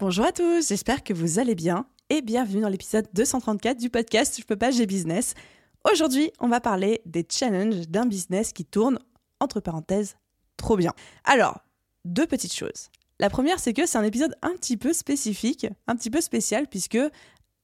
Bonjour à tous, j'espère que vous allez bien et bienvenue dans l'épisode 234 du podcast Je peux pas, j'ai business. Aujourd'hui, on va parler des challenges d'un business qui tourne, entre parenthèses, trop bien. Alors, deux petites choses. La première, c'est que c'est un épisode un petit peu spécifique, un petit peu spécial, puisque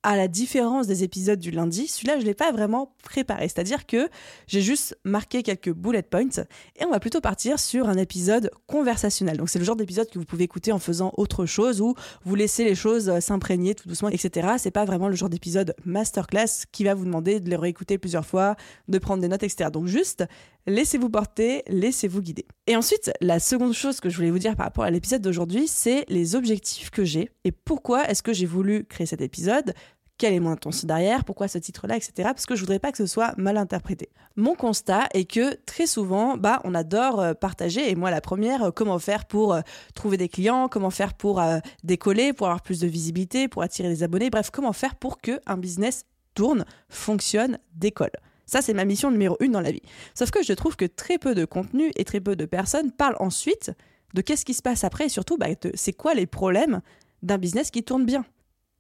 à la différence des épisodes du lundi, celui-là, je ne l'ai pas vraiment préparé. C'est-à-dire que j'ai juste marqué quelques bullet points et on va plutôt partir sur un épisode conversationnel. Donc, c'est le genre d'épisode que vous pouvez écouter en faisant autre chose ou vous laissez les choses s'imprégner tout doucement, etc. C'est pas vraiment le genre d'épisode masterclass qui va vous demander de les réécouter plusieurs fois, de prendre des notes, etc. Donc, juste laissez-vous porter, laissez-vous guider. Et ensuite, la seconde chose que je voulais vous dire par rapport à l'épisode d'aujourd'hui, c'est les objectifs que j'ai et pourquoi est-ce que j'ai voulu créer cet épisode quelle est mon intention derrière, pourquoi ce titre-là, etc. Parce que je voudrais pas que ce soit mal interprété. Mon constat est que très souvent, bah, on adore euh, partager, et moi la première, euh, comment faire pour euh, trouver des clients, comment faire pour décoller, pour avoir plus de visibilité, pour attirer des abonnés, bref, comment faire pour que un business tourne, fonctionne, décolle. Ça, c'est ma mission numéro une dans la vie. Sauf que je trouve que très peu de contenu et très peu de personnes parlent ensuite de qu'est-ce qui se passe après et surtout, bah, c'est quoi les problèmes d'un business qui tourne bien.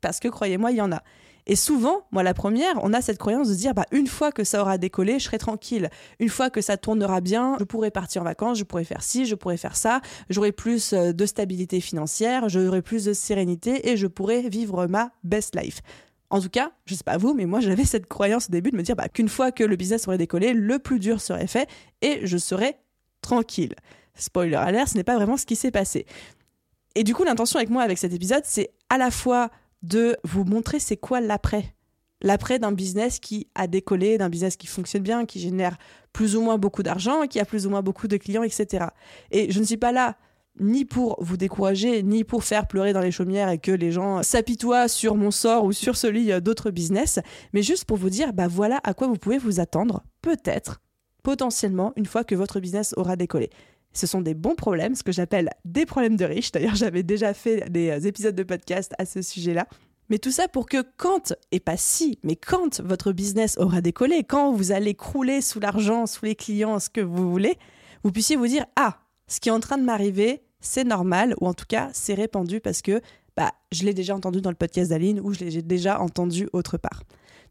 Parce que croyez-moi, il y en a. Et souvent, moi la première, on a cette croyance de dire bah une fois que ça aura décollé, je serai tranquille. Une fois que ça tournera bien, je pourrai partir en vacances, je pourrai faire ci, je pourrai faire ça, j'aurai plus euh, de stabilité financière, j'aurai plus de sérénité et je pourrai vivre ma best life. En tout cas, je sais pas vous, mais moi j'avais cette croyance au début de me dire bah, qu'une fois que le business aurait décollé, le plus dur serait fait et je serais tranquille. Spoiler alert, ce n'est pas vraiment ce qui s'est passé. Et du coup, l'intention avec moi avec cet épisode, c'est à la fois de vous montrer c'est quoi l'après. L'après d'un business qui a décollé, d'un business qui fonctionne bien, qui génère plus ou moins beaucoup d'argent, qui a plus ou moins beaucoup de clients, etc. Et je ne suis pas là ni pour vous décourager, ni pour faire pleurer dans les chaumières et que les gens s'apitoient sur mon sort ou sur celui d'autres business, mais juste pour vous dire, bah voilà à quoi vous pouvez vous attendre, peut-être, potentiellement, une fois que votre business aura décollé. Ce sont des bons problèmes, ce que j'appelle des problèmes de riches. D'ailleurs, j'avais déjà fait des euh, épisodes de podcast à ce sujet-là. Mais tout ça pour que quand, et pas si, mais quand votre business aura décollé, quand vous allez crouler sous l'argent, sous les clients, ce que vous voulez, vous puissiez vous dire Ah, ce qui est en train de m'arriver, c'est normal, ou en tout cas, c'est répandu parce que bah, je l'ai déjà entendu dans le podcast d'Aline ou je l'ai déjà entendu autre part.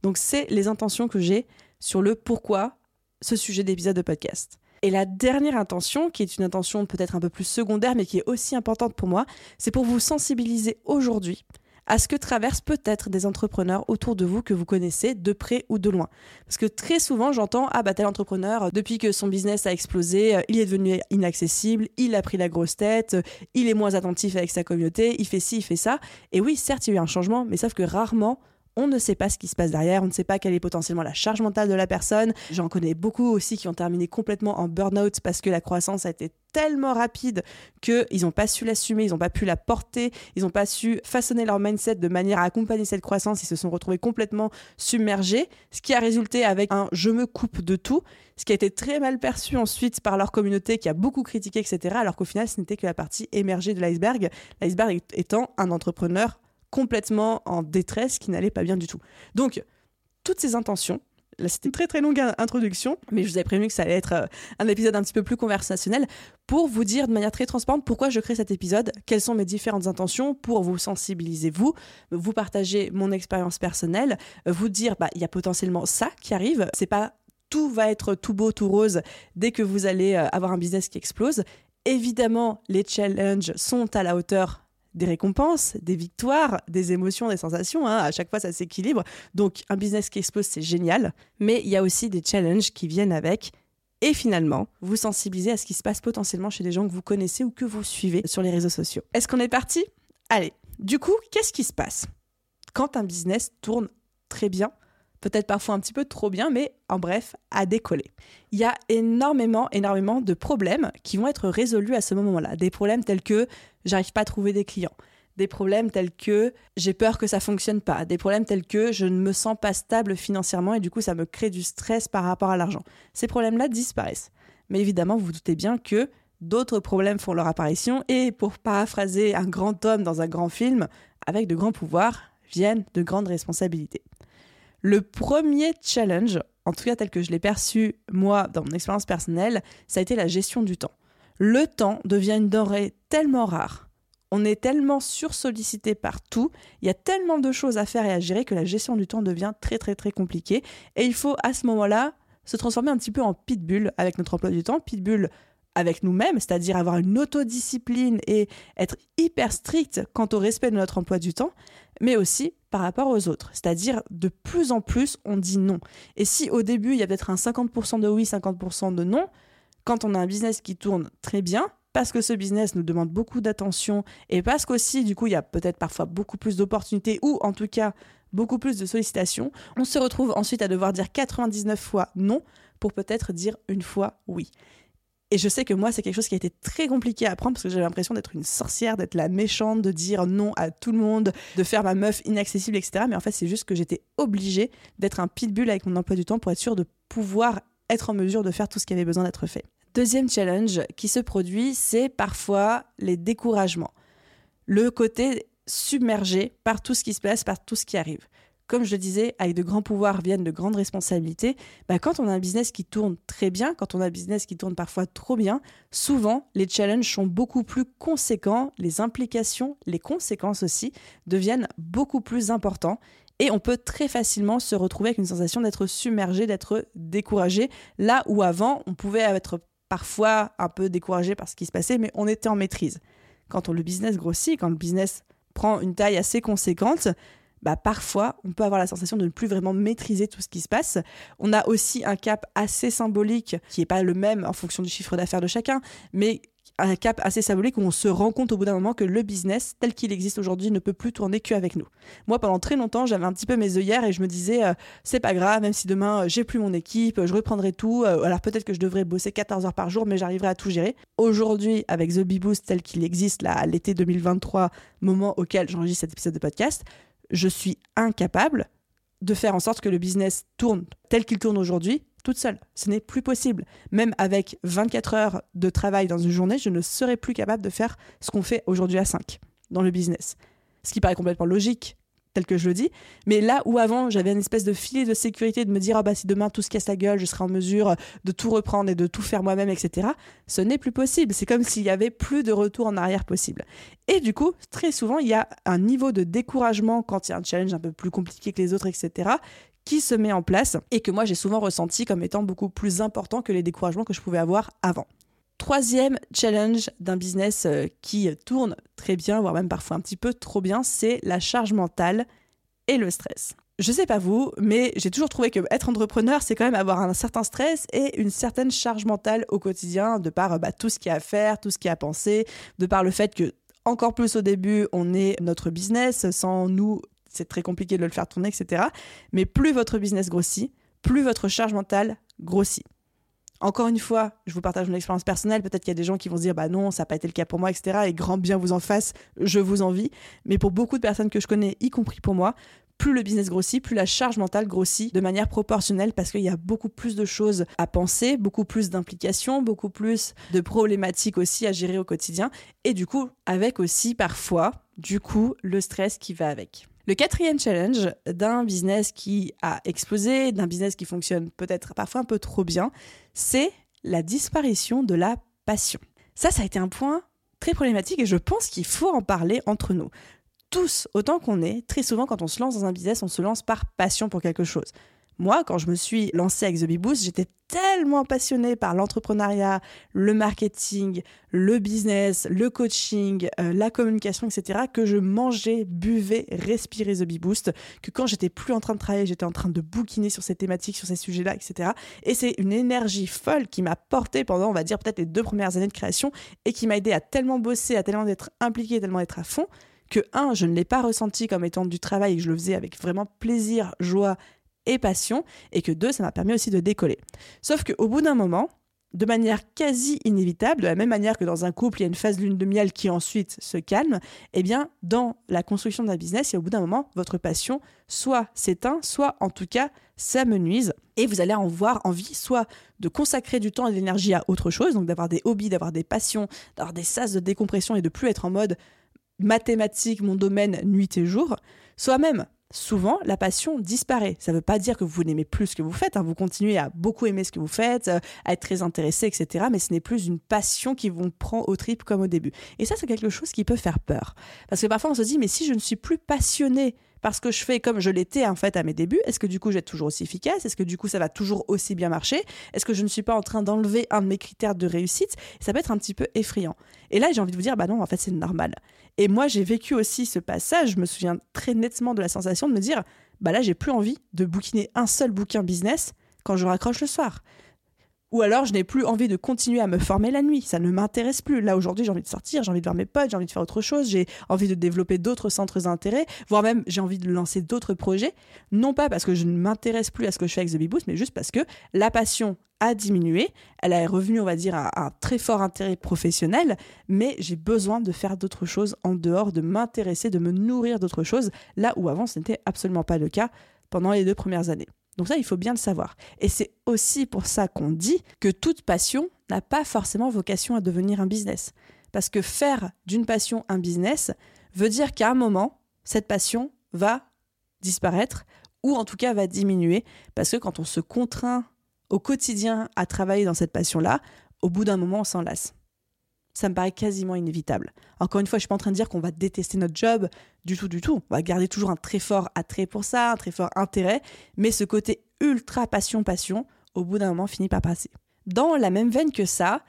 Donc, c'est les intentions que j'ai sur le pourquoi ce sujet d'épisode de podcast. Et la dernière intention, qui est une intention peut-être un peu plus secondaire, mais qui est aussi importante pour moi, c'est pour vous sensibiliser aujourd'hui à ce que traversent peut-être des entrepreneurs autour de vous que vous connaissez de près ou de loin. Parce que très souvent, j'entends Ah, bah, tel entrepreneur, depuis que son business a explosé, euh, il est devenu inaccessible, il a pris la grosse tête, il est moins attentif avec sa communauté, il fait ci, il fait ça. Et oui, certes, il y a eu un changement, mais sauf que rarement, on ne sait pas ce qui se passe derrière, on ne sait pas quelle est potentiellement la charge mentale de la personne. J'en connais beaucoup aussi qui ont terminé complètement en burn-out parce que la croissance a été tellement rapide qu'ils n'ont pas su l'assumer, ils n'ont pas pu la porter, ils n'ont pas su façonner leur mindset de manière à accompagner cette croissance, ils se sont retrouvés complètement submergés, ce qui a résulté avec un je me coupe de tout, ce qui a été très mal perçu ensuite par leur communauté qui a beaucoup critiqué, etc. Alors qu'au final, ce n'était que la partie émergée de l'iceberg, l'iceberg étant un entrepreneur complètement en détresse, qui n'allait pas bien du tout. Donc, toutes ces intentions, c'était une très très longue introduction, mais je vous avais prévenu que ça allait être euh, un épisode un petit peu plus conversationnel pour vous dire de manière très transparente pourquoi je crée cet épisode, quelles sont mes différentes intentions pour vous sensibiliser, vous, vous partager mon expérience personnelle, vous dire bah il y a potentiellement ça qui arrive, c'est pas tout va être tout beau, tout rose dès que vous allez euh, avoir un business qui explose. Évidemment, les challenges sont à la hauteur des récompenses, des victoires, des émotions, des sensations. Hein. À chaque fois, ça s'équilibre. Donc, un business qui explose, c'est génial. Mais il y a aussi des challenges qui viennent avec. Et finalement, vous sensibilisez à ce qui se passe potentiellement chez des gens que vous connaissez ou que vous suivez sur les réseaux sociaux. Est-ce qu'on est parti? Allez, du coup, qu'est-ce qui se passe? Quand un business tourne très bien peut-être parfois un petit peu trop bien, mais en bref, à décoller. Il y a énormément, énormément de problèmes qui vont être résolus à ce moment-là. Des problèmes tels que j'arrive pas à trouver des clients. Des problèmes tels que j'ai peur que ça fonctionne pas. Des problèmes tels que je ne me sens pas stable financièrement et du coup ça me crée du stress par rapport à l'argent. Ces problèmes-là disparaissent. Mais évidemment, vous vous doutez bien que d'autres problèmes font leur apparition et pour paraphraser un grand homme dans un grand film, avec de grands pouvoirs viennent de grandes responsabilités. Le premier challenge, en tout cas tel que je l'ai perçu moi dans mon expérience personnelle, ça a été la gestion du temps. Le temps devient une denrée tellement rare, on est tellement sursollicité par tout, il y a tellement de choses à faire et à gérer que la gestion du temps devient très très très compliquée et il faut à ce moment-là se transformer un petit peu en pitbull avec notre emploi du temps, pitbull avec nous-mêmes, c'est-à-dire avoir une autodiscipline et être hyper strict quant au respect de notre emploi du temps, mais aussi par rapport aux autres. C'est-à-dire de plus en plus, on dit non. Et si au début, il y a peut-être un 50% de oui, 50% de non, quand on a un business qui tourne très bien, parce que ce business nous demande beaucoup d'attention et parce qu'aussi, du coup, il y a peut-être parfois beaucoup plus d'opportunités ou en tout cas beaucoup plus de sollicitations, on se retrouve ensuite à devoir dire 99 fois non pour peut-être dire une fois oui. Et je sais que moi, c'est quelque chose qui a été très compliqué à apprendre parce que j'avais l'impression d'être une sorcière, d'être la méchante, de dire non à tout le monde, de faire ma meuf inaccessible, etc. Mais en fait, c'est juste que j'étais obligée d'être un pitbull avec mon emploi du temps pour être sûre de pouvoir être en mesure de faire tout ce qui avait besoin d'être fait. Deuxième challenge qui se produit, c'est parfois les découragements. Le côté submergé par tout ce qui se passe, par tout ce qui arrive comme je disais, avec de grands pouvoirs viennent de grandes responsabilités. Bah, quand on a un business qui tourne très bien, quand on a un business qui tourne parfois trop bien, souvent les challenges sont beaucoup plus conséquents, les implications, les conséquences aussi deviennent beaucoup plus importants. Et on peut très facilement se retrouver avec une sensation d'être submergé, d'être découragé, là où avant on pouvait être parfois un peu découragé par ce qui se passait, mais on était en maîtrise. Quand on, le business grossit, quand le business prend une taille assez conséquente, bah, parfois, on peut avoir la sensation de ne plus vraiment maîtriser tout ce qui se passe. On a aussi un cap assez symbolique, qui n'est pas le même en fonction du chiffre d'affaires de chacun, mais un cap assez symbolique où on se rend compte au bout d'un moment que le business tel qu'il existe aujourd'hui ne peut plus tourner qu'avec nous. Moi, pendant très longtemps, j'avais un petit peu mes œillères et je me disais, euh, c'est pas grave, même si demain euh, j'ai plus mon équipe, je reprendrai tout. Euh, alors peut-être que je devrais bosser 14 heures par jour, mais j'arriverai à tout gérer. Aujourd'hui, avec The Bee Boost tel qu'il existe là, l'été 2023, moment auquel j'enregistre cet épisode de podcast, je suis incapable de faire en sorte que le business tourne tel qu'il tourne aujourd'hui toute seule. Ce n'est plus possible. Même avec 24 heures de travail dans une journée, je ne serais plus capable de faire ce qu'on fait aujourd'hui à 5 dans le business. Ce qui paraît complètement logique tel que je le dis. Mais là où avant, j'avais une espèce de filet de sécurité de me dire, ah bah si demain tout se casse la gueule, je serai en mesure de tout reprendre et de tout faire moi-même, etc. Ce n'est plus possible. C'est comme s'il y avait plus de retour en arrière possible. Et du coup, très souvent, il y a un niveau de découragement quand il y a un challenge un peu plus compliqué que les autres, etc qui se met en place et que moi j'ai souvent ressenti comme étant beaucoup plus important que les découragements que je pouvais avoir avant. Troisième challenge d'un business euh, qui tourne très bien, voire même parfois un petit peu trop bien, c'est la charge mentale et le stress. Je sais pas vous, mais j'ai toujours trouvé que être entrepreneur, c'est quand même avoir un certain stress et une certaine charge mentale au quotidien, de par bah, tout ce qu'il y a à faire, tout ce qu'il y a à penser, de par le fait que, encore plus au début, on est notre business, sans nous, c'est très compliqué de le faire tourner, etc. Mais plus votre business grossit, plus votre charge mentale grossit. Encore une fois, je vous partage mon expérience personnelle. Peut-être qu'il y a des gens qui vont se dire, bah non, ça n'a pas été le cas pour moi, etc. Et grand bien vous en fasse, je vous envie. Mais pour beaucoup de personnes que je connais, y compris pour moi, plus le business grossit, plus la charge mentale grossit de manière proportionnelle parce qu'il y a beaucoup plus de choses à penser, beaucoup plus d'implications, beaucoup plus de problématiques aussi à gérer au quotidien. Et du coup, avec aussi parfois, du coup, le stress qui va avec. Le quatrième challenge d'un business qui a explosé, d'un business qui fonctionne peut-être parfois un peu trop bien, c'est la disparition de la passion. Ça, ça a été un point très problématique et je pense qu'il faut en parler entre nous. Tous, autant qu'on est, très souvent quand on se lance dans un business, on se lance par passion pour quelque chose. Moi, quand je me suis lancée avec The Bee Boost, j'étais tellement passionnée par l'entrepreneuriat, le marketing, le business, le coaching, euh, la communication, etc., que je mangeais, buvais, respirais The Bee Boost, que quand j'étais plus en train de travailler, j'étais en train de bouquiner sur ces thématiques, sur ces sujets-là, etc. Et c'est une énergie folle qui m'a portée pendant, on va dire, peut-être les deux premières années de création et qui m'a aidé à tellement bosser, à tellement être impliquée, tellement être à fond que, un, je ne l'ai pas ressenti comme étant du travail et que je le faisais avec vraiment plaisir, joie et passion, et que deux, ça m'a permis aussi de décoller. Sauf qu'au bout d'un moment, de manière quasi inévitable, de la même manière que dans un couple, il y a une phase lune de miel qui ensuite se calme, eh bien, dans la construction d'un business, et au bout d'un moment, votre passion soit s'éteint, soit en tout cas s'amenuise, et vous allez en voir envie soit de consacrer du temps et de l'énergie à autre chose, donc d'avoir des hobbies, d'avoir des passions, d'avoir des sas de décompression et de plus être en mode mathématiques, mon domaine, nuit et jour, soit même souvent la passion disparaît. Ça ne veut pas dire que vous n'aimez plus ce que vous faites, hein. vous continuez à beaucoup aimer ce que vous faites, euh, à être très intéressé, etc. Mais ce n'est plus une passion qui vous prend au trip comme au début. Et ça, c'est quelque chose qui peut faire peur. Parce que parfois on se dit, mais si je ne suis plus passionné parce que je fais comme je l'étais en fait à mes débuts, est-ce que du coup être toujours aussi efficace? Est-ce que du coup ça va toujours aussi bien marcher? Est-ce que je ne suis pas en train d'enlever un de mes critères de réussite? Ça peut être un petit peu effrayant. Et là j'ai envie de vous dire, bah non, en fait c'est normal. Et moi j'ai vécu aussi ce passage, je me souviens très nettement de la sensation de me dire, bah là j'ai plus envie de bouquiner un seul bouquin business quand je raccroche le soir. Ou alors, je n'ai plus envie de continuer à me former la nuit. Ça ne m'intéresse plus. Là, aujourd'hui, j'ai envie de sortir, j'ai envie de voir mes potes, j'ai envie de faire autre chose, j'ai envie de développer d'autres centres d'intérêt, voire même j'ai envie de lancer d'autres projets. Non pas parce que je ne m'intéresse plus à ce que je fais avec The Boost, mais juste parce que la passion a diminué. Elle est revenue, on va dire, à un très fort intérêt professionnel, mais j'ai besoin de faire d'autres choses en dehors, de m'intéresser, de me nourrir d'autres choses, là où avant, ce n'était absolument pas le cas pendant les deux premières années. Donc ça, il faut bien le savoir. Et c'est aussi pour ça qu'on dit que toute passion n'a pas forcément vocation à devenir un business. Parce que faire d'une passion un business veut dire qu'à un moment, cette passion va disparaître ou en tout cas va diminuer. Parce que quand on se contraint au quotidien à travailler dans cette passion-là, au bout d'un moment, on s'en lasse ça me paraît quasiment inévitable. Encore une fois, je suis pas en train de dire qu'on va détester notre job, du tout, du tout. On va garder toujours un très fort attrait pour ça, un très fort intérêt, mais ce côté ultra passion-passion, au bout d'un moment, finit par passer. Dans la même veine que ça,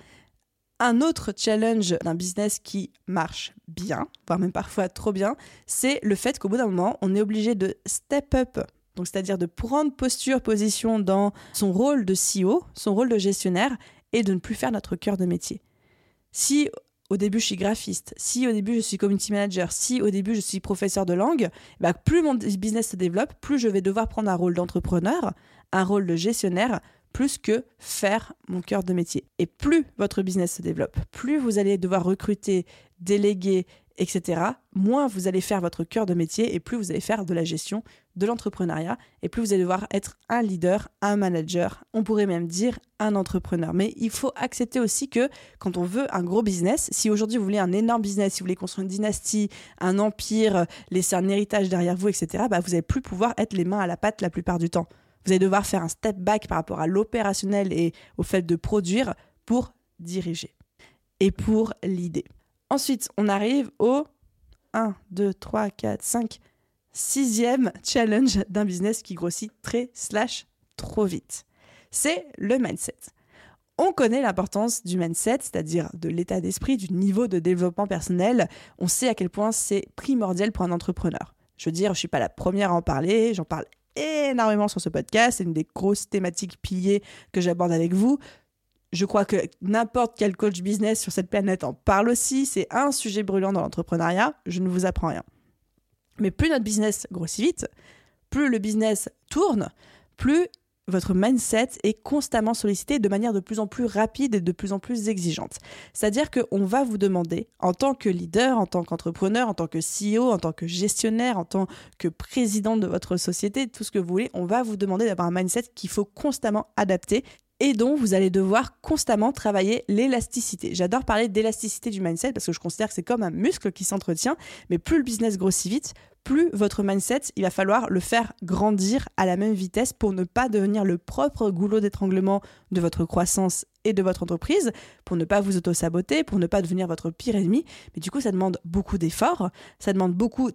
un autre challenge d'un business qui marche bien, voire même parfois trop bien, c'est le fait qu'au bout d'un moment, on est obligé de step up donc c'est-à-dire de prendre posture, position dans son rôle de CEO, son rôle de gestionnaire, et de ne plus faire notre cœur de métier. Si au début je suis graphiste, si au début je suis community manager, si au début je suis professeur de langue, bah, plus mon business se développe, plus je vais devoir prendre un rôle d'entrepreneur, un rôle de gestionnaire, plus que faire mon cœur de métier. Et plus votre business se développe, plus vous allez devoir recruter, déléguer, etc., moins vous allez faire votre cœur de métier et plus vous allez faire de la gestion, de l'entrepreneuriat et plus vous allez devoir être un leader, un manager, on pourrait même dire un entrepreneur. Mais il faut accepter aussi que quand on veut un gros business, si aujourd'hui vous voulez un énorme business, si vous voulez construire une dynastie, un empire, laisser un héritage derrière vous, etc., bah vous n'allez plus pouvoir être les mains à la pâte la plupart du temps. Vous allez devoir faire un step back par rapport à l'opérationnel et au fait de produire pour diriger et pour l'idée. Ensuite, on arrive au 1, 2, 3, 4, 5, sixième challenge d'un business qui grossit très slash trop vite. C'est le mindset. On connaît l'importance du mindset, c'est-à-dire de l'état d'esprit, du niveau de développement personnel. On sait à quel point c'est primordial pour un entrepreneur. Je veux dire, je ne suis pas la première à en parler, j'en parle énormément sur ce podcast, c'est une des grosses thématiques piliers que j'aborde avec vous. Je crois que n'importe quel coach business sur cette planète en parle aussi. C'est un sujet brûlant dans l'entrepreneuriat. Je ne vous apprends rien. Mais plus notre business grossit vite, plus le business tourne, plus votre mindset est constamment sollicité de manière de plus en plus rapide et de plus en plus exigeante. C'est-à-dire qu'on va vous demander, en tant que leader, en tant qu'entrepreneur, en tant que CEO, en tant que gestionnaire, en tant que président de votre société, tout ce que vous voulez, on va vous demander d'avoir un mindset qu'il faut constamment adapter et dont vous allez devoir constamment travailler l'élasticité. J'adore parler d'élasticité du mindset parce que je considère que c'est comme un muscle qui s'entretient, mais plus le business grossit vite, plus votre mindset, il va falloir le faire grandir à la même vitesse pour ne pas devenir le propre goulot d'étranglement de votre croissance et de votre entreprise, pour ne pas vous auto-saboter, pour ne pas devenir votre pire ennemi. Mais du coup, ça demande beaucoup d'efforts, ça demande beaucoup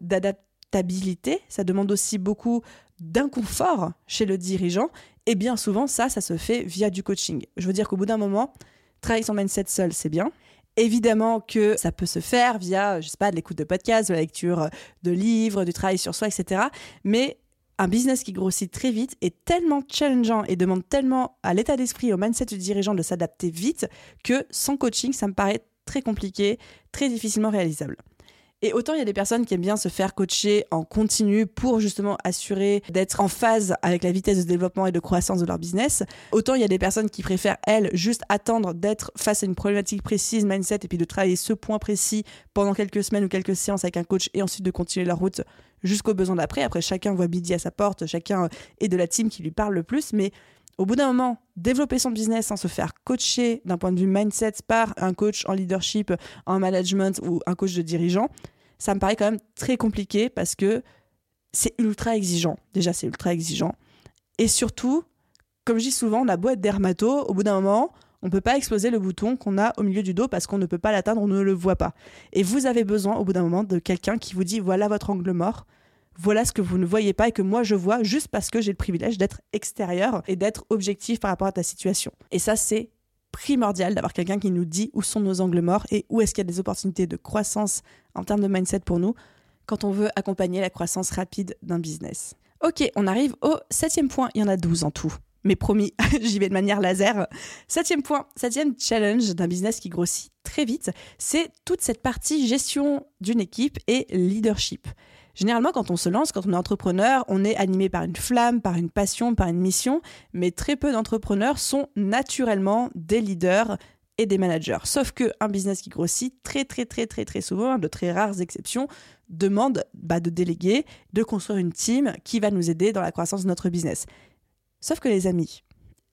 d'adaptabilité, ça demande aussi beaucoup d'inconfort chez le dirigeant. Et bien souvent, ça, ça se fait via du coaching. Je veux dire qu'au bout d'un moment, travailler son mindset seul, c'est bien. Évidemment que ça peut se faire via, je sais pas, de l'écoute de podcasts, de la lecture de livres, du travail sur soi, etc. Mais un business qui grossit très vite est tellement challengeant et demande tellement à l'état d'esprit, au mindset du dirigeant de s'adapter vite que sans coaching, ça me paraît très compliqué, très difficilement réalisable. Et autant il y a des personnes qui aiment bien se faire coacher en continu pour justement assurer d'être en phase avec la vitesse de développement et de croissance de leur business, autant il y a des personnes qui préfèrent, elles, juste attendre d'être face à une problématique précise, mindset, et puis de travailler ce point précis pendant quelques semaines ou quelques séances avec un coach et ensuite de continuer leur route jusqu'au besoin d'après. Après, chacun voit midi à sa porte, chacun est de la team qui lui parle le plus, mais au bout d'un moment, développer son business sans se faire coacher d'un point de vue mindset par un coach en leadership, en management ou un coach de dirigeant, ça me paraît quand même très compliqué parce que c'est ultra exigeant. Déjà, c'est ultra exigeant. Et surtout, comme je dis souvent, on a beau être dermato, au bout d'un moment, on ne peut pas exploser le bouton qu'on a au milieu du dos parce qu'on ne peut pas l'atteindre, on ne le voit pas. Et vous avez besoin, au bout d'un moment, de quelqu'un qui vous dit voilà votre angle mort, voilà ce que vous ne voyez pas et que moi je vois juste parce que j'ai le privilège d'être extérieur et d'être objectif par rapport à ta situation. Et ça, c'est primordial d'avoir quelqu'un qui nous dit où sont nos angles morts et où est-ce qu'il y a des opportunités de croissance en termes de mindset pour nous quand on veut accompagner la croissance rapide d'un business. Ok, on arrive au septième point, il y en a 12 en tout. Mais promis, j'y vais de manière laser. Septième point, septième challenge d'un business qui grossit très vite, c'est toute cette partie gestion d'une équipe et leadership. Généralement, quand on se lance, quand on est entrepreneur, on est animé par une flamme, par une passion, par une mission, mais très peu d'entrepreneurs sont naturellement des leaders et des managers. Sauf qu'un business qui grossit très très très très très souvent, de très rares exceptions, demande bah, de déléguer, de construire une team qui va nous aider dans la croissance de notre business. Sauf que les amis,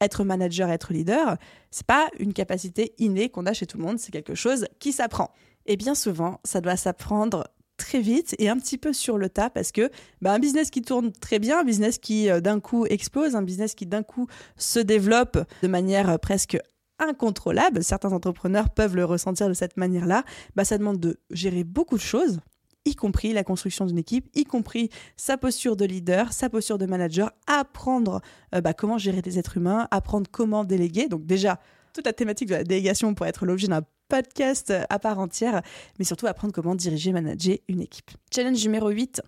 être manager, être leader, c'est pas une capacité innée qu'on a chez tout le monde, c'est quelque chose qui s'apprend. Et bien souvent, ça doit s'apprendre très vite et un petit peu sur le tas parce que bah, un business qui tourne très bien, un business qui euh, d'un coup explose, un business qui d'un coup se développe de manière euh, presque incontrôlable, certains entrepreneurs peuvent le ressentir de cette manière-là, bah, ça demande de gérer beaucoup de choses, y compris la construction d'une équipe, y compris sa posture de leader, sa posture de manager, apprendre euh, bah, comment gérer des êtres humains, apprendre comment déléguer. Donc déjà, toute la thématique de la délégation pourrait être l'objet d'un podcast à part entière, mais surtout apprendre comment diriger, manager une équipe. Challenge numéro 8,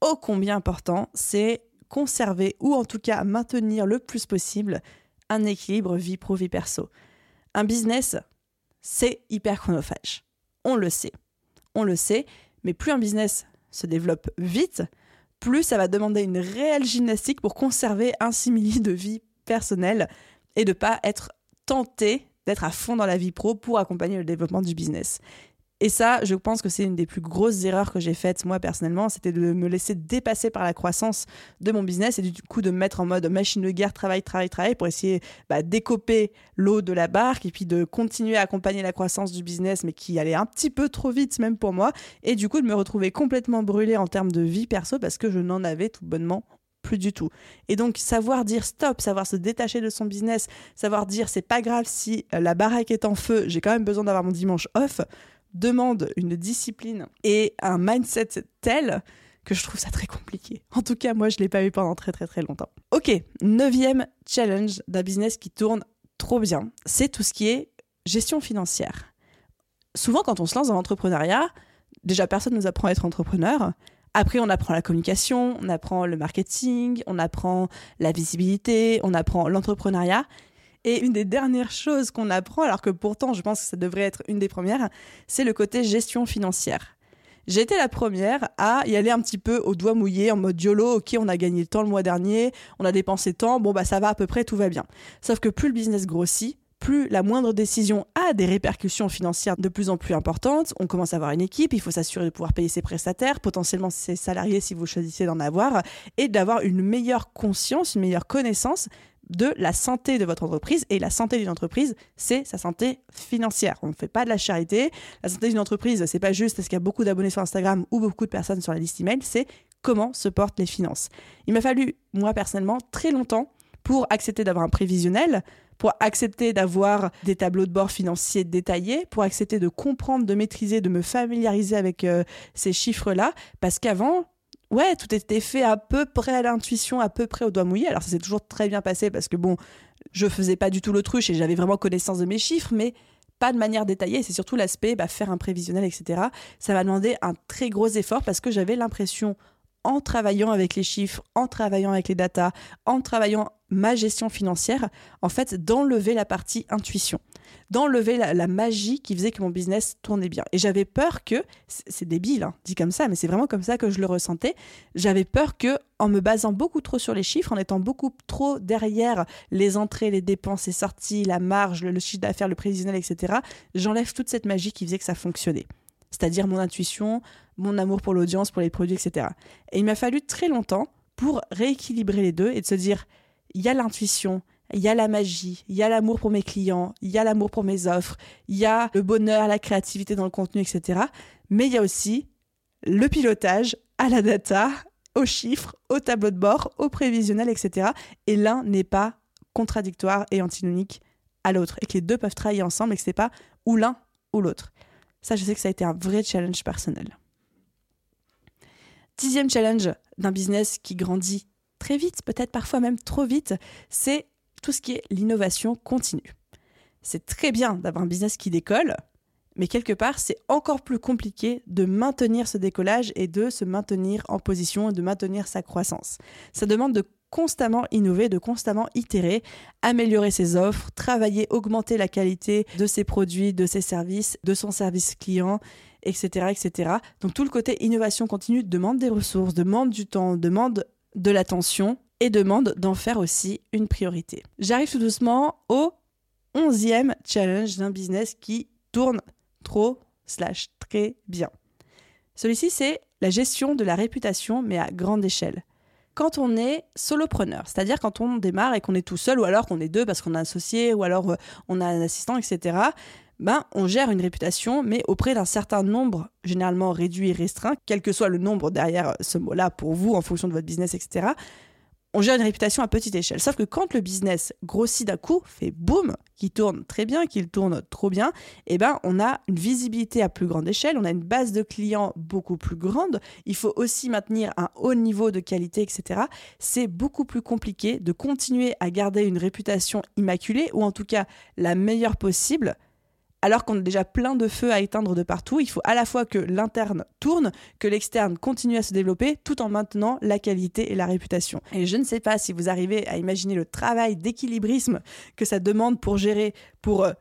ô combien important, c'est conserver ou en tout cas maintenir le plus possible un équilibre vie pro-vie perso. Un business, c'est hyper chronophage. On le sait. On le sait, mais plus un business se développe vite, plus ça va demander une réelle gymnastique pour conserver un simili de vie personnelle et de pas être tenté d'être à fond dans la vie pro pour accompagner le développement du business. Et ça, je pense que c'est une des plus grosses erreurs que j'ai faites moi personnellement, c'était de me laisser dépasser par la croissance de mon business et du coup de me mettre en mode machine de guerre, travail, travail, travail pour essayer bah, d'écoper l'eau de la barque et puis de continuer à accompagner la croissance du business mais qui allait un petit peu trop vite même pour moi et du coup de me retrouver complètement brûlée en termes de vie perso parce que je n'en avais tout bonnement plus du tout. Et donc savoir dire stop, savoir se détacher de son business, savoir dire c'est pas grave si euh, la baraque est en feu, j'ai quand même besoin d'avoir mon dimanche off, demande une discipline et un mindset tel que je trouve ça très compliqué. En tout cas, moi, je l'ai pas eu pendant très très très longtemps. Ok, neuvième challenge d'un business qui tourne trop bien, c'est tout ce qui est gestion financière. Souvent, quand on se lance dans l'entrepreneuriat, déjà personne ne nous apprend à être entrepreneur. Après, on apprend la communication, on apprend le marketing, on apprend la visibilité, on apprend l'entrepreneuriat. Et une des dernières choses qu'on apprend, alors que pourtant je pense que ça devrait être une des premières, c'est le côté gestion financière. J'ai été la première à y aller un petit peu au doigt mouillé, en mode YOLO, ok, on a gagné tant le mois dernier, on a dépensé tant, bon bah ça va à peu près, tout va bien. Sauf que plus le business grossit, plus la moindre décision a des répercussions financières de plus en plus importantes. On commence à avoir une équipe, il faut s'assurer de pouvoir payer ses prestataires, potentiellement ses salariés si vous choisissez d'en avoir, et d'avoir une meilleure conscience, une meilleure connaissance de la santé de votre entreprise. Et la santé d'une entreprise, c'est sa santé financière. On ne fait pas de la charité. La santé d'une entreprise, c'est pas juste parce qu'il y a beaucoup d'abonnés sur Instagram ou beaucoup de personnes sur la liste email, c'est comment se portent les finances. Il m'a fallu, moi personnellement, très longtemps pour accepter d'avoir un prévisionnel, pour accepter d'avoir des tableaux de bord financiers détaillés, pour accepter de comprendre, de maîtriser, de me familiariser avec euh, ces chiffres-là, parce qu'avant, ouais, tout était fait à peu près à l'intuition, à peu près au doigt mouillé. Alors ça s'est toujours très bien passé parce que bon, je faisais pas du tout l'autruche et j'avais vraiment connaissance de mes chiffres, mais pas de manière détaillée. C'est surtout l'aspect bah, faire un prévisionnel, etc. Ça m'a demandé un très gros effort parce que j'avais l'impression en travaillant avec les chiffres, en travaillant avec les datas, en travaillant ma gestion financière, en fait, d'enlever la partie intuition, d'enlever la, magie qui faisait que mon business tournait bien. Et j'avais peur que, c'est débile, hein, dit comme ça, mais c'est vraiment comme ça que je le ressentais, j'avais peur que, en me basant beaucoup trop sur les chiffres, en étant beaucoup trop derrière les entrées, les dépenses, les sorties, la marge, le, le chiffre d'affaires, le prévisionnel, etc., j'enlève toute cette magie qui faisait que ça fonctionnait c'est-à-dire mon intuition, mon amour pour l'audience, pour les produits, etc. Et il m'a fallu très longtemps pour rééquilibrer les deux et de se dire, il y a l'intuition, il y a la magie, il y a l'amour pour mes clients, il y a l'amour pour mes offres, il y a le bonheur, la créativité dans le contenu, etc. Mais il y a aussi le pilotage à la data, aux chiffres, au tableau de bord, au prévisionnel, etc. Et l'un n'est pas contradictoire et antinomique à l'autre. Et que les deux peuvent travailler ensemble et que ce n'est pas ou l'un ou l'autre. Ça, je sais que ça a été un vrai challenge personnel. Dixième challenge d'un business qui grandit très vite, peut-être parfois même trop vite, c'est tout ce qui est l'innovation continue. C'est très bien d'avoir un business qui décolle, mais quelque part, c'est encore plus compliqué de maintenir ce décollage et de se maintenir en position et de maintenir sa croissance. Ça demande de constamment innover, de constamment itérer, améliorer ses offres, travailler, augmenter la qualité de ses produits, de ses services, de son service client, etc., etc. Donc tout le côté innovation continue demande des ressources, demande du temps, demande de l'attention et demande d'en faire aussi une priorité. J'arrive tout doucement au onzième challenge d'un business qui tourne trop slash très bien. Celui-ci, c'est la gestion de la réputation, mais à grande échelle quand on est solopreneur, c'est-à-dire quand on démarre et qu'on est tout seul, ou alors qu'on est deux parce qu'on a un associé, ou alors euh, on a un assistant, etc., ben, on gère une réputation, mais auprès d'un certain nombre, généralement réduit et restreint, quel que soit le nombre derrière ce mot-là pour vous, en fonction de votre business, etc., on gère une réputation à petite échelle. Sauf que quand le business grossit d'un coup, fait boum, qui tourne très bien, qu'il tourne trop bien, eh ben on a une visibilité à plus grande échelle, on a une base de clients beaucoup plus grande. Il faut aussi maintenir un haut niveau de qualité, etc. C'est beaucoup plus compliqué de continuer à garder une réputation immaculée ou en tout cas la meilleure possible alors qu'on a déjà plein de feux à éteindre de partout, il faut à la fois que l'interne tourne, que l'externe continue à se développer, tout en maintenant la qualité et la réputation. Et je ne sais pas si vous arrivez à imaginer le travail d'équilibrisme que ça demande pour gérer, pour euh,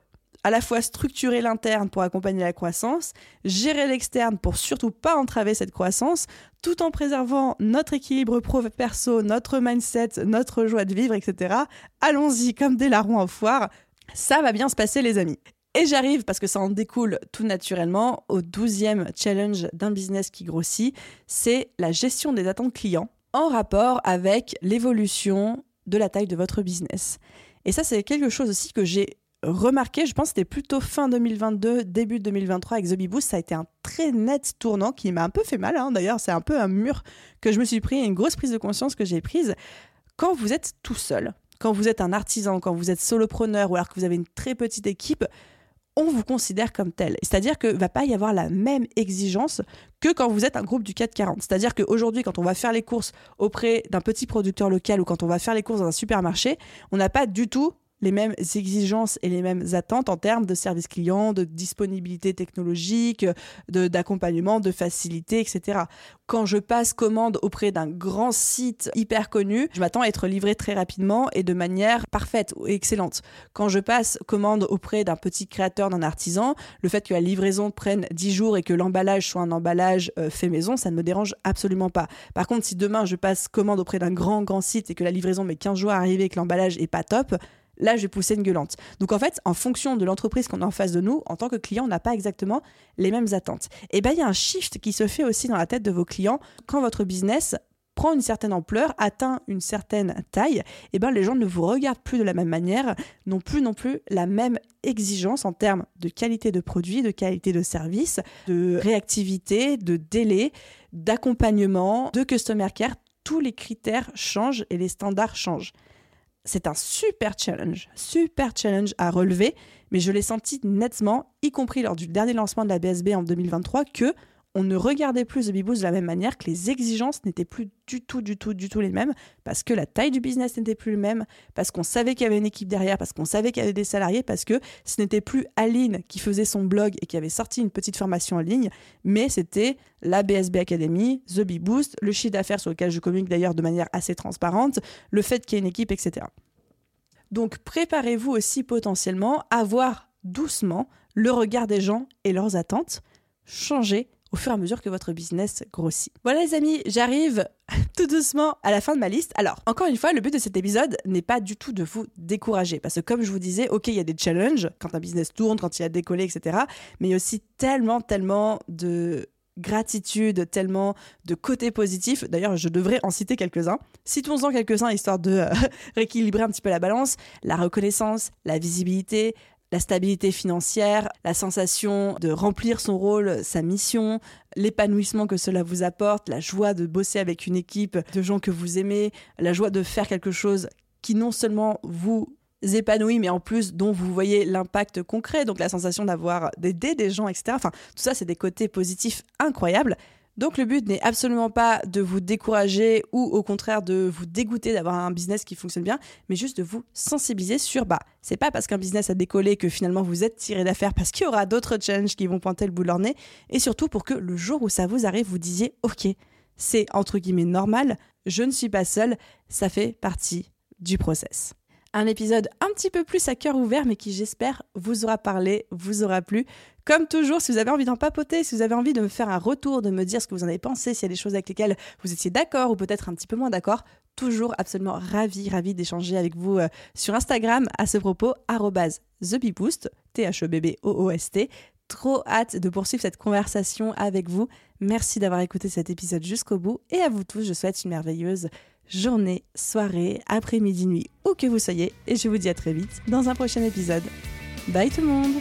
à la fois structurer l'interne pour accompagner la croissance, gérer l'externe pour surtout pas entraver cette croissance, tout en préservant notre équilibre pro-perso, notre mindset, notre joie de vivre, etc. Allons-y comme des larrons en foire. Ça va bien se passer les amis. Et j'arrive, parce que ça en découle tout naturellement, au douzième challenge d'un business qui grossit, c'est la gestion des attentes clients en rapport avec l'évolution de la taille de votre business. Et ça, c'est quelque chose aussi que j'ai remarqué, je pense que c'était plutôt fin 2022, début 2023 avec The ça a été un très net tournant qui m'a un peu fait mal. Hein. D'ailleurs, c'est un peu un mur que je me suis pris, une grosse prise de conscience que j'ai prise. Quand vous êtes tout seul, quand vous êtes un artisan, quand vous êtes solopreneur ou alors que vous avez une très petite équipe, on vous considère comme tel. C'est-à-dire que va pas y avoir la même exigence que quand vous êtes un groupe du 440. C'est-à-dire qu'aujourd'hui, quand on va faire les courses auprès d'un petit producteur local ou quand on va faire les courses dans un supermarché, on n'a pas du tout les mêmes exigences et les mêmes attentes en termes de service client, de disponibilité technologique, d'accompagnement, de, facilité, etc. Quand je passe commande auprès d'un grand site hyper connu, je m'attends à être livré très rapidement et de manière parfaite ou excellente. Quand je passe commande auprès d'un petit créateur, d'un artisan, le fait que la livraison prenne 10 jours et que l'emballage soit un emballage euh, fait maison, ça ne me dérange absolument pas. Par contre, si demain je passe commande auprès d'un grand grand site et que la livraison met 15 jours à arriver et que l'emballage est pas top, là, je vais pousser une gueulante. Donc en fait, en fonction de l'entreprise qu'on a en face de nous, en tant que client, on n'a pas exactement les mêmes attentes. Et bien, il y a un shift qui se fait aussi dans la tête de vos clients quand votre business prend une certaine ampleur, atteint une certaine taille, et ben les gens ne vous regardent plus de la même manière, n'ont plus non plus la même exigence en termes de qualité de produit, de qualité de service, de réactivité, de délai, d'accompagnement, de customer care. Tous les critères changent et les standards changent c'est un super challenge, super challenge à relever, mais je l'ai senti nettement, y compris lors du dernier lancement de la BSB en 2023, que on ne regardait plus The Bee Boost de la même manière, que les exigences n'étaient plus du tout, du tout, du tout les mêmes, parce que la taille du business n'était plus le même, parce qu'on savait qu'il y avait une équipe derrière, parce qu'on savait qu'il y avait des salariés, parce que ce n'était plus Aline qui faisait son blog et qui avait sorti une petite formation en ligne, mais c'était la BSB Academy, The Boost, le chiffre d'affaires sur lequel je communique d'ailleurs de manière assez transparente, le fait qu'il y ait une équipe, etc. Donc préparez-vous aussi potentiellement à voir doucement le regard des gens et leurs attentes changer au fur et à mesure que votre business grossit. Voilà les amis, j'arrive tout doucement à la fin de ma liste. Alors, encore une fois, le but de cet épisode n'est pas du tout de vous décourager, parce que comme je vous disais, ok, il y a des challenges quand un business tourne, quand il a décollé, etc. Mais il y a aussi tellement, tellement de gratitude, tellement de côtés positifs. D'ailleurs, je devrais en citer quelques-uns. Citons-en quelques-uns histoire de euh, rééquilibrer un petit peu la balance. La reconnaissance, la visibilité, la stabilité financière, la sensation de remplir son rôle, sa mission, l'épanouissement que cela vous apporte, la joie de bosser avec une équipe de gens que vous aimez, la joie de faire quelque chose qui non seulement vous épanouit, mais en plus dont vous voyez l'impact concret, donc la sensation d'avoir d'aider des gens, etc. Enfin, tout ça, c'est des côtés positifs incroyables. Donc le but n'est absolument pas de vous décourager ou au contraire de vous dégoûter d'avoir un business qui fonctionne bien, mais juste de vous sensibiliser sur bah c'est pas parce qu'un business a décollé que finalement vous êtes tiré d'affaire parce qu'il y aura d'autres challenges qui vont pointer le bout de leur nez et surtout pour que le jour où ça vous arrive vous disiez OK, c'est entre guillemets normal, je ne suis pas seule, ça fait partie du process un épisode un petit peu plus à cœur ouvert, mais qui j'espère vous aura parlé, vous aura plu. Comme toujours, si vous avez envie d'en papoter, si vous avez envie de me faire un retour, de me dire ce que vous en avez pensé, s'il y a des choses avec lesquelles vous étiez d'accord ou peut-être un petit peu moins d'accord, toujours absolument ravi, ravi d'échanger avec vous euh, sur Instagram à ce propos, TheBeBoost, T-H-E-B-B-O-O-S-T. Trop hâte de poursuivre cette conversation avec vous. Merci d'avoir écouté cet épisode jusqu'au bout et à vous tous, je souhaite une merveilleuse journée, soirée, après-midi, nuit, où que vous soyez. Et je vous dis à très vite dans un prochain épisode. Bye tout le monde